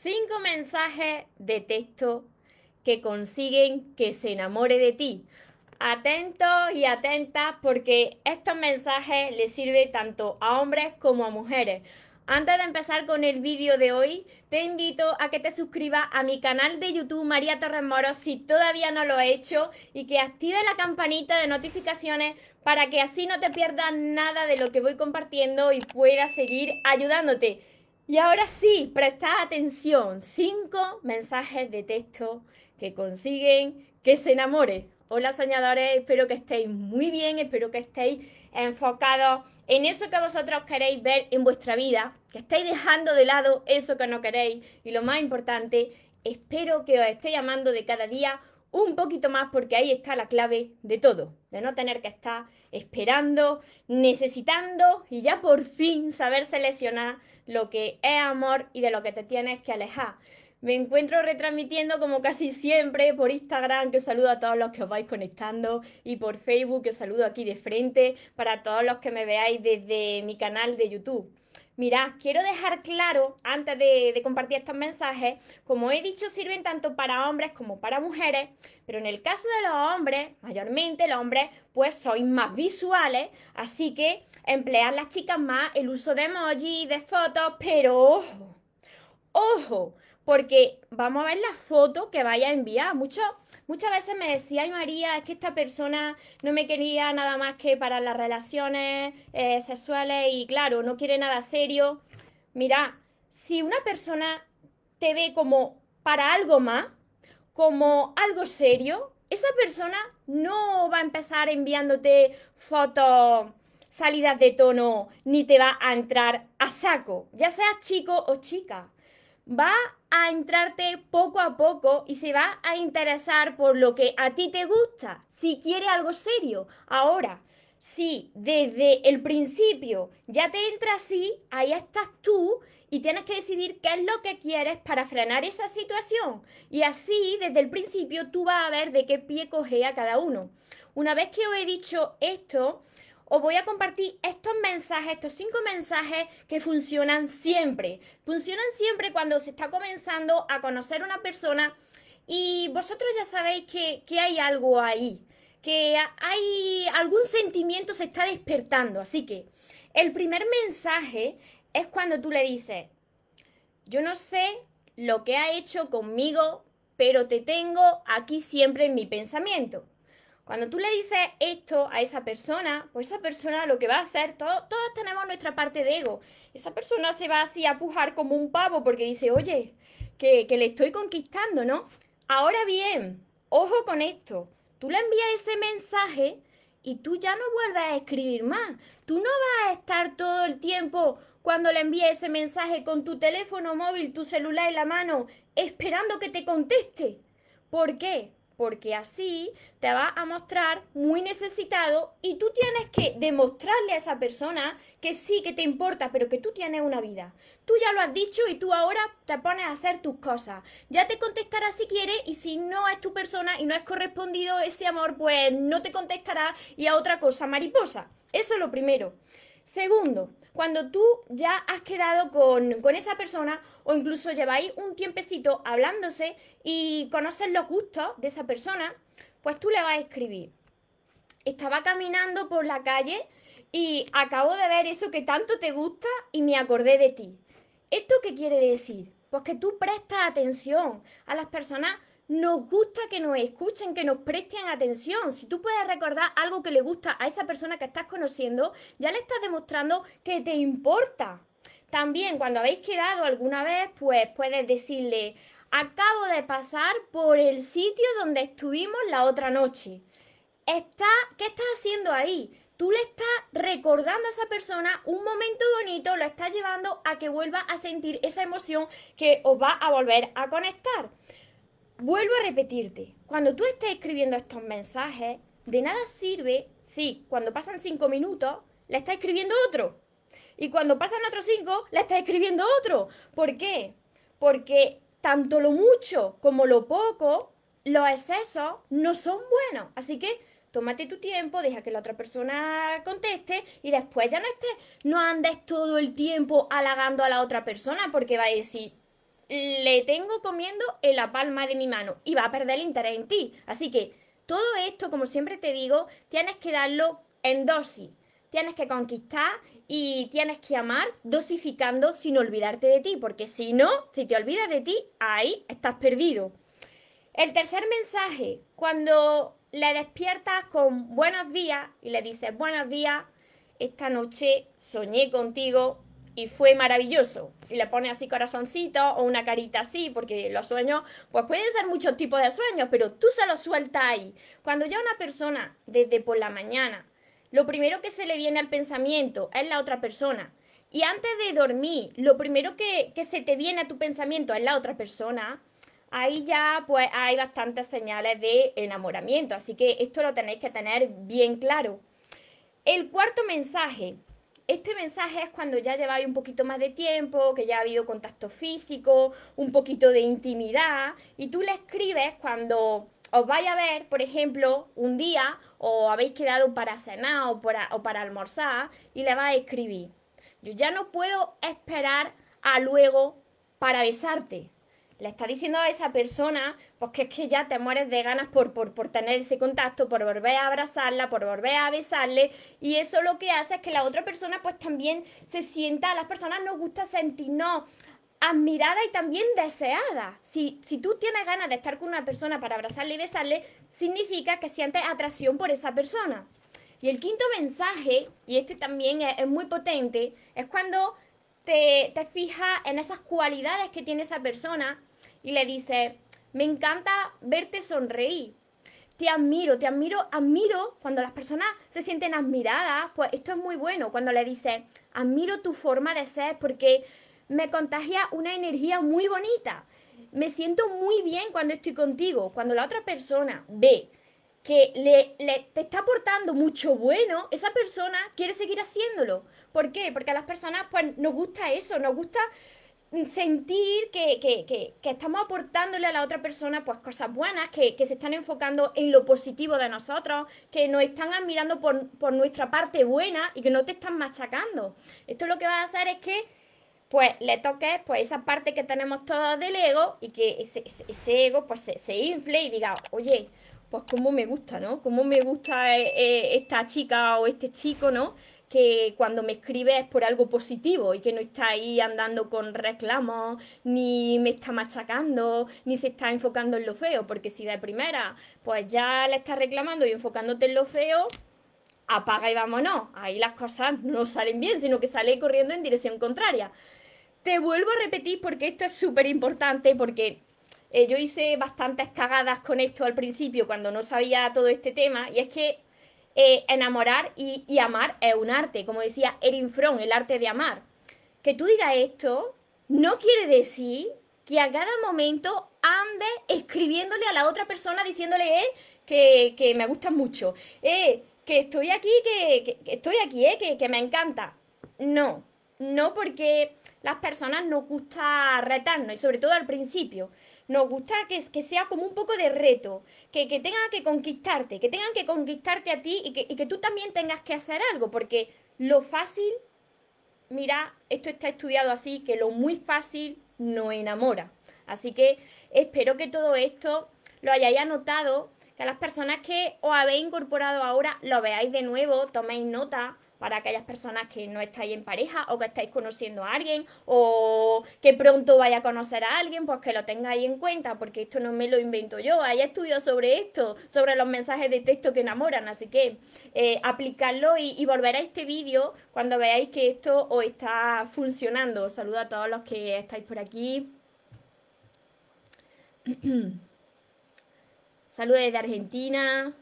Cinco mensajes de texto que consiguen que se enamore de ti. Atentos y atentas porque estos mensajes les sirven tanto a hombres como a mujeres. Antes de empezar con el vídeo de hoy, te invito a que te suscribas a mi canal de YouTube María Torres Moro si todavía no lo has hecho y que active la campanita de notificaciones para que así no te pierdas nada de lo que voy compartiendo y pueda seguir ayudándote. Y ahora sí, presta atención. Cinco mensajes de texto que consiguen que se enamore. Hola soñadores, espero que estéis muy bien, espero que estéis enfocados en eso que vosotros queréis ver en vuestra vida, que estáis dejando de lado eso que no queréis y lo más importante, espero que os esté llamando de cada día un poquito más porque ahí está la clave de todo, de no tener que estar esperando, necesitando y ya por fin saber seleccionar lo que es amor y de lo que te tienes que alejar. Me encuentro retransmitiendo como casi siempre por Instagram, que os saludo a todos los que os vais conectando, y por Facebook, que os saludo aquí de frente, para todos los que me veáis desde mi canal de YouTube. Mirad, quiero dejar claro, antes de, compartir estos mensajes, como he dicho, sirven tanto para hombres como para mujeres, pero en el caso de los hombres, mayormente los hombres, pues sois más visuales, así que emplean las chicas más el uso de emoji, de fotos, pero ojo, ojo, porque vamos a ver la foto que vaya a enviar. muchas veces me decía, ay María, es que esta persona no me quería nada más que para las relaciones eh, sexuales y claro, no quiere nada serio. Mira, si una persona te ve como para algo más, como algo serio, esa persona no va a empezar enviándote fotos salidas de tono, ni te va a entrar a saco, ya seas chico o chica va a entrarte poco a poco y se va a interesar por lo que a ti te gusta, si quiere algo serio. Ahora, si desde el principio ya te entra así, ahí estás tú y tienes que decidir qué es lo que quieres para frenar esa situación. Y así, desde el principio, tú vas a ver de qué pie a cada uno. Una vez que os he dicho esto, os voy a compartir estos mensajes, estos cinco mensajes que funcionan siempre. Funcionan siempre cuando se está comenzando a conocer una persona y vosotros ya sabéis que, que hay algo ahí, que hay algún sentimiento se está despertando. Así que el primer mensaje es cuando tú le dices, yo no sé lo que ha hecho conmigo, pero te tengo aquí siempre en mi pensamiento. Cuando tú le dices esto a esa persona, pues esa persona lo que va a hacer, todos tenemos nuestra parte de ego. Esa persona se va así a pujar como un pavo porque dice, oye, que, que le estoy conquistando, ¿no? Ahora bien, ojo con esto. Tú le envías ese mensaje y tú ya no vuelves a escribir más. Tú no vas a estar todo el tiempo cuando le envíes ese mensaje con tu teléfono móvil, tu celular en la mano, esperando que te conteste. ¿Por qué? Porque así te va a mostrar muy necesitado y tú tienes que demostrarle a esa persona que sí, que te importa, pero que tú tienes una vida. Tú ya lo has dicho y tú ahora te pones a hacer tus cosas. Ya te contestará si quiere y si no es tu persona y no es correspondido ese amor, pues no te contestará y a otra cosa, mariposa. Eso es lo primero. Segundo, cuando tú ya has quedado con, esa persona o incluso lleváis un tiempecito hablándose y conoces los gustos de esa persona, pues tú le vas a escribir. Estaba caminando por la calle y acabo de ver eso que tanto te gusta y me acordé de ti. ¿Esto qué quiere decir? Pues que tú prestas atención a las personas nos gusta que nos escuchen, que nos presten atención. Si tú puedes recordar algo que le gusta a esa persona que estás conociendo, ya le estás demostrando que te importa. También cuando habéis quedado alguna vez, pues puedes decirle, acabo de pasar por el sitio donde estuvimos la otra noche. Está, ¿Qué estás haciendo ahí? Tú le estás recordando a esa persona un momento bonito, lo estás llevando a que vuelva a sentir esa emoción que os va a volver a conectar. Vuelvo a repetirte, cuando tú estés escribiendo estos mensajes, de nada sirve si cuando pasan cinco minutos le estás escribiendo otro. Y cuando pasan otros cinco, le estás escribiendo otro. ¿Por qué? Porque tanto lo mucho como lo poco, los excesos no son buenos. Así que tómate tu tiempo, deja que la otra persona conteste y después ya no estés, no andes todo el tiempo halagando a la otra persona porque va a decir, le tengo comiendo en la palma de mi mano y va a perder el interés en ti. Así que todo esto, como siempre te digo, tienes que darlo en dosis. Tienes que conquistar y tienes que amar dosificando sin olvidarte de ti, porque si no, si te olvidas de ti, ahí estás perdido. El tercer mensaje, cuando le despiertas con buenos días y le dices buenos días, esta noche soñé contigo y fue maravilloso. Y le pone así corazoncito o una carita así, porque los sueños, pues pueden ser muchos tipos de sueños, pero tú se los sueltas ahí. Cuando ya una persona, desde por la mañana, lo primero que se le viene al pensamiento es la otra persona. Y antes de dormir, lo primero que, que se te viene a tu pensamiento es la otra persona. Ahí ya pues hay bastantes señales de enamoramiento, así que esto lo tenéis que tener bien claro. El cuarto mensaje, este mensaje es cuando ya lleváis un poquito más de tiempo, que ya ha habido contacto físico, un poquito de intimidad, y tú le escribes cuando os vaya a ver, por ejemplo, un día o habéis quedado para cenar o para, o para almorzar y le vas a escribir. Yo ya no puedo esperar a luego para besarte le está diciendo a esa persona, pues que es que ya te mueres de ganas por, por, por, tener ese contacto, por volver a abrazarla, por volver a besarle, y eso lo que hace es que la otra persona pues también se sienta, a las personas nos gusta sentirnos admirada y también deseada. Si, si tú tienes ganas de estar con una persona para abrazarle y besarle, significa que sientes atracción por esa persona. Y el quinto mensaje, y este también es, es muy potente, es cuando te, te fijas en esas cualidades que tiene esa persona y le dice, me encanta verte sonreír. Te admiro, te admiro, admiro cuando las personas se sienten admiradas, pues esto es muy bueno. Cuando le dice, admiro tu forma de ser porque me contagia una energía muy bonita. Me siento muy bien cuando estoy contigo. Cuando la otra persona ve que le, le, te está aportando mucho bueno, esa persona quiere seguir haciéndolo. ¿Por qué? Porque a las personas pues nos gusta eso, nos gusta sentir que, que, que, estamos aportándole a la otra persona pues cosas buenas, que, se están enfocando en lo positivo de nosotros, que nos están admirando por, por, nuestra parte buena y que no te están machacando. Esto lo que va a hacer es que pues le toques pues esa parte que tenemos todos del ego y que ese, ese, ego pues se, se, infle y diga, oye, pues cómo me gusta, ¿no? Cómo me gusta eh, eh, esta chica o este chico, ¿no? Que cuando me escribe es por algo positivo y que no está ahí andando con reclamos, ni me está machacando, ni se está enfocando en lo feo, porque si de primera pues ya le estás reclamando y enfocándote en lo feo, apaga y vámonos. Ahí las cosas no salen bien, sino que sale corriendo en dirección contraria. Te vuelvo a repetir porque esto es súper importante, porque eh, yo hice bastantes cagadas con esto al principio cuando no sabía todo este tema, y es que eh, enamorar y, amar es un arte, como decía Erin Fromm, el arte de amar. Que tú digas esto no quiere decir que a cada momento ande escribiéndole a la otra persona diciéndole eh, que, me gusta mucho, eh, que estoy aquí, que, estoy aquí, que, que me encanta. No, no porque las personas nos gusta retarnos y sobre todo al principio nos gusta que, que sea como un poco de reto, que, que tengan que conquistarte, que tengan que conquistarte a ti y que, y que tú también tengas que hacer algo, porque lo fácil, mira, esto está estudiado así, que lo muy fácil no enamora. Así que espero que todo esto lo hayáis anotado, que las personas que os habéis incorporado ahora lo veáis de nuevo, toméis nota para aquellas personas que no estáis en pareja o que estáis conociendo a alguien o que pronto vaya a conocer a alguien, pues que lo tengáis en cuenta, porque esto no me lo invento yo, hay estudios sobre esto, sobre los mensajes de texto que enamoran, así que eh, aplicarlo y, y, volver a este vídeo cuando veáis que esto os está funcionando. Saludo a todos los que estáis por aquí. Saludos desde Argentina.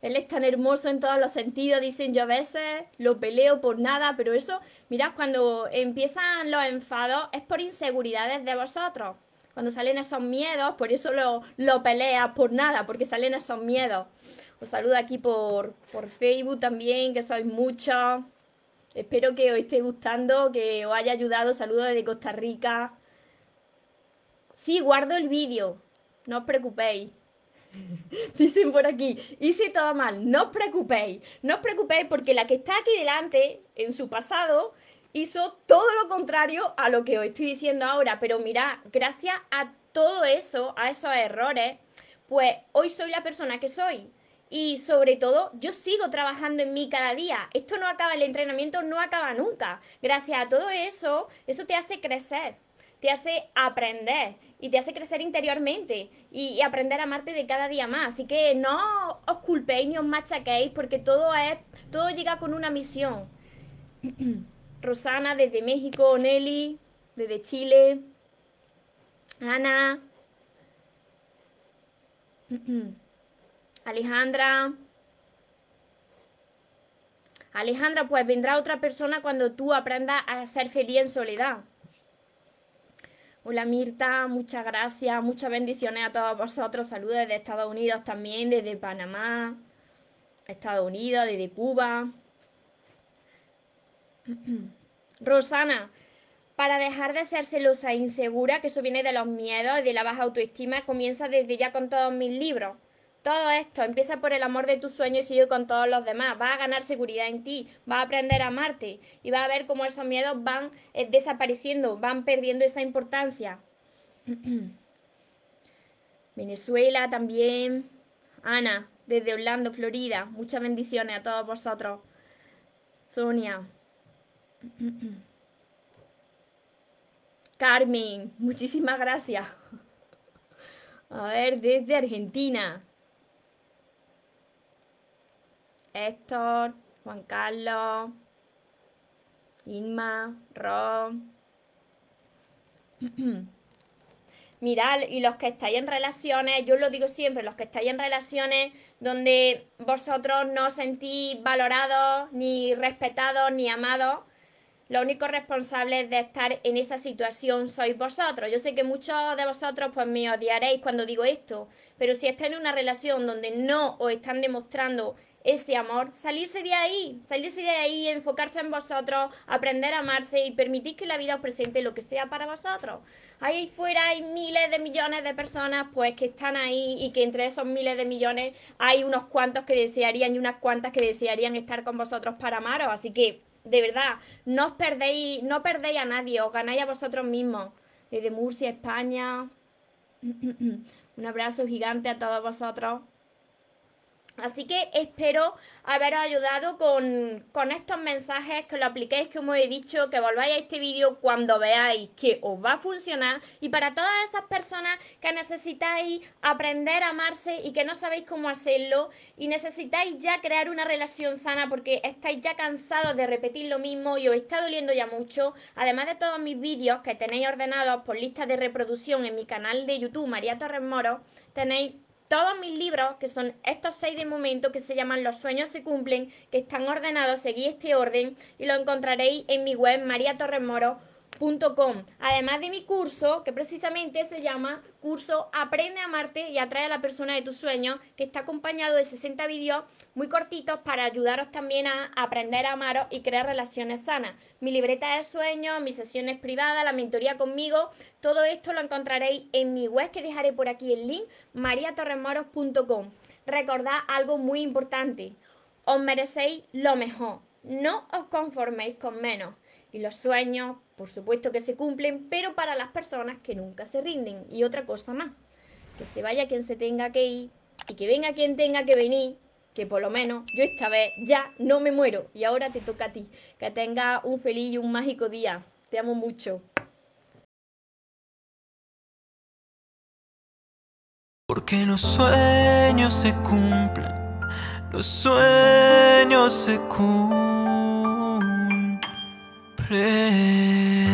Él es tan hermoso en todos los sentidos, dicen yo a veces lo peleo por nada, pero eso, mirad, cuando empiezan los enfados es por inseguridades de vosotros. Cuando salen esos miedos, por eso lo, lo peleas por nada, porque salen esos miedos. Os saludo aquí por, por Facebook también, que sois muchos. Espero que os esté gustando, que os haya ayudado. Saludos desde Costa Rica. Sí, guardo el vídeo. No os preocupéis. Dicen por aquí, hice todo mal, no os preocupéis, no os preocupéis porque la que está aquí delante, en su pasado, hizo todo lo contrario a lo que os estoy diciendo ahora. Pero mira, gracias a todo eso, a esos errores, pues hoy soy la persona que soy. Y sobre todo, yo sigo trabajando en mí cada día. Esto no acaba, el entrenamiento no acaba nunca. Gracias a todo eso, eso te hace crecer, te hace aprender y te hace crecer interiormente y, aprender a amarte de cada día más. Así que no os culpéis ni os machaquéis porque todo es, todo llega con una misión. Rosana desde México, Nelly desde Chile, Ana. Alejandra. Alejandra, pues vendrá otra persona cuando tú aprendas a ser feliz en soledad. Hola Mirta, muchas gracias, muchas bendiciones a todos vosotros. Saludos desde Estados Unidos también, desde Panamá, Estados Unidos, desde Cuba. Rosana, para dejar de ser celosa e insegura, que eso viene de los miedos y de la baja autoestima, comienza desde ya con todos mis libros. Todo esto empieza por el amor de tus sueños y sigue con todos los demás. Vas a ganar seguridad en ti, vas a aprender a amarte y vas a ver cómo esos miedos van eh, desapareciendo, van perdiendo esa importancia. Venezuela también. Ana, desde Orlando, Florida. Muchas bendiciones a todos vosotros. Sonia. Carmen, muchísimas gracias. A ver, desde Argentina. Héctor, Juan Carlos, Inma, Ron. Mirad, y los que estáis en relaciones, yo lo digo siempre, los que estáis en relaciones donde vosotros no os sentís valorados, ni respetados, ni amados, los únicos responsables de estar en esa situación sois vosotros. Yo sé que muchos de vosotros pues me odiaréis cuando digo esto, pero si estáis en una relación donde no os están demostrando ese amor, salirse de ahí, salirse de ahí, enfocarse en vosotros, aprender a amarse y permitir que la vida os presente lo que sea para vosotros. Ahí fuera hay miles de millones de personas pues que están ahí y que entre esos miles de millones hay unos cuantos que desearían y unas cuantas que desearían estar con vosotros para amaros. Así que, de verdad, no os perdéis, no perdéis a nadie, os ganáis a vosotros mismos. Desde Murcia, España. Un abrazo gigante a todos vosotros. Así que espero haberos ayudado con, estos mensajes, que lo apliquéis como he dicho, que volváis a este vídeo cuando veáis que os va a funcionar. Y para todas esas personas que necesitáis aprender a amarse y que no sabéis cómo hacerlo y necesitáis ya crear una relación sana porque estáis ya cansados de repetir lo mismo y os está doliendo ya mucho, además de todos mis vídeos que tenéis ordenados por lista de reproducción en mi canal de YouTube, María Torres Moro, tenéis todos mis libros, que son estos seis de momento, que se llaman Los sueños se cumplen, que están ordenados, seguí este orden y lo encontraréis en mi web mariatorremoro.com Además de mi curso, que precisamente se llama Curso Aprende a amarte y atrae a la persona de tus sueños, que está acompañado de 60 vídeos muy cortitos para ayudaros también a aprender a amaros y crear relaciones sanas. Mi libreta de sueños, mis sesiones privadas, la mentoría conmigo, todo esto lo encontraréis en mi web que dejaré por aquí el link, mariatorremoros.com. Recordad algo muy importante, os merecéis lo mejor, no os conforméis con menos. Y los sueños, por supuesto que se cumplen, pero para las personas que nunca se rinden. Y otra cosa más, que se vaya quien se tenga que ir y que venga quien tenga que venir, que por lo menos yo esta vez ya no me muero. Y ahora te toca a ti. Que tenga un feliz y un mágico día. Te amo mucho. Porque los sueños se cumplen, los sueños se cumplen. pray.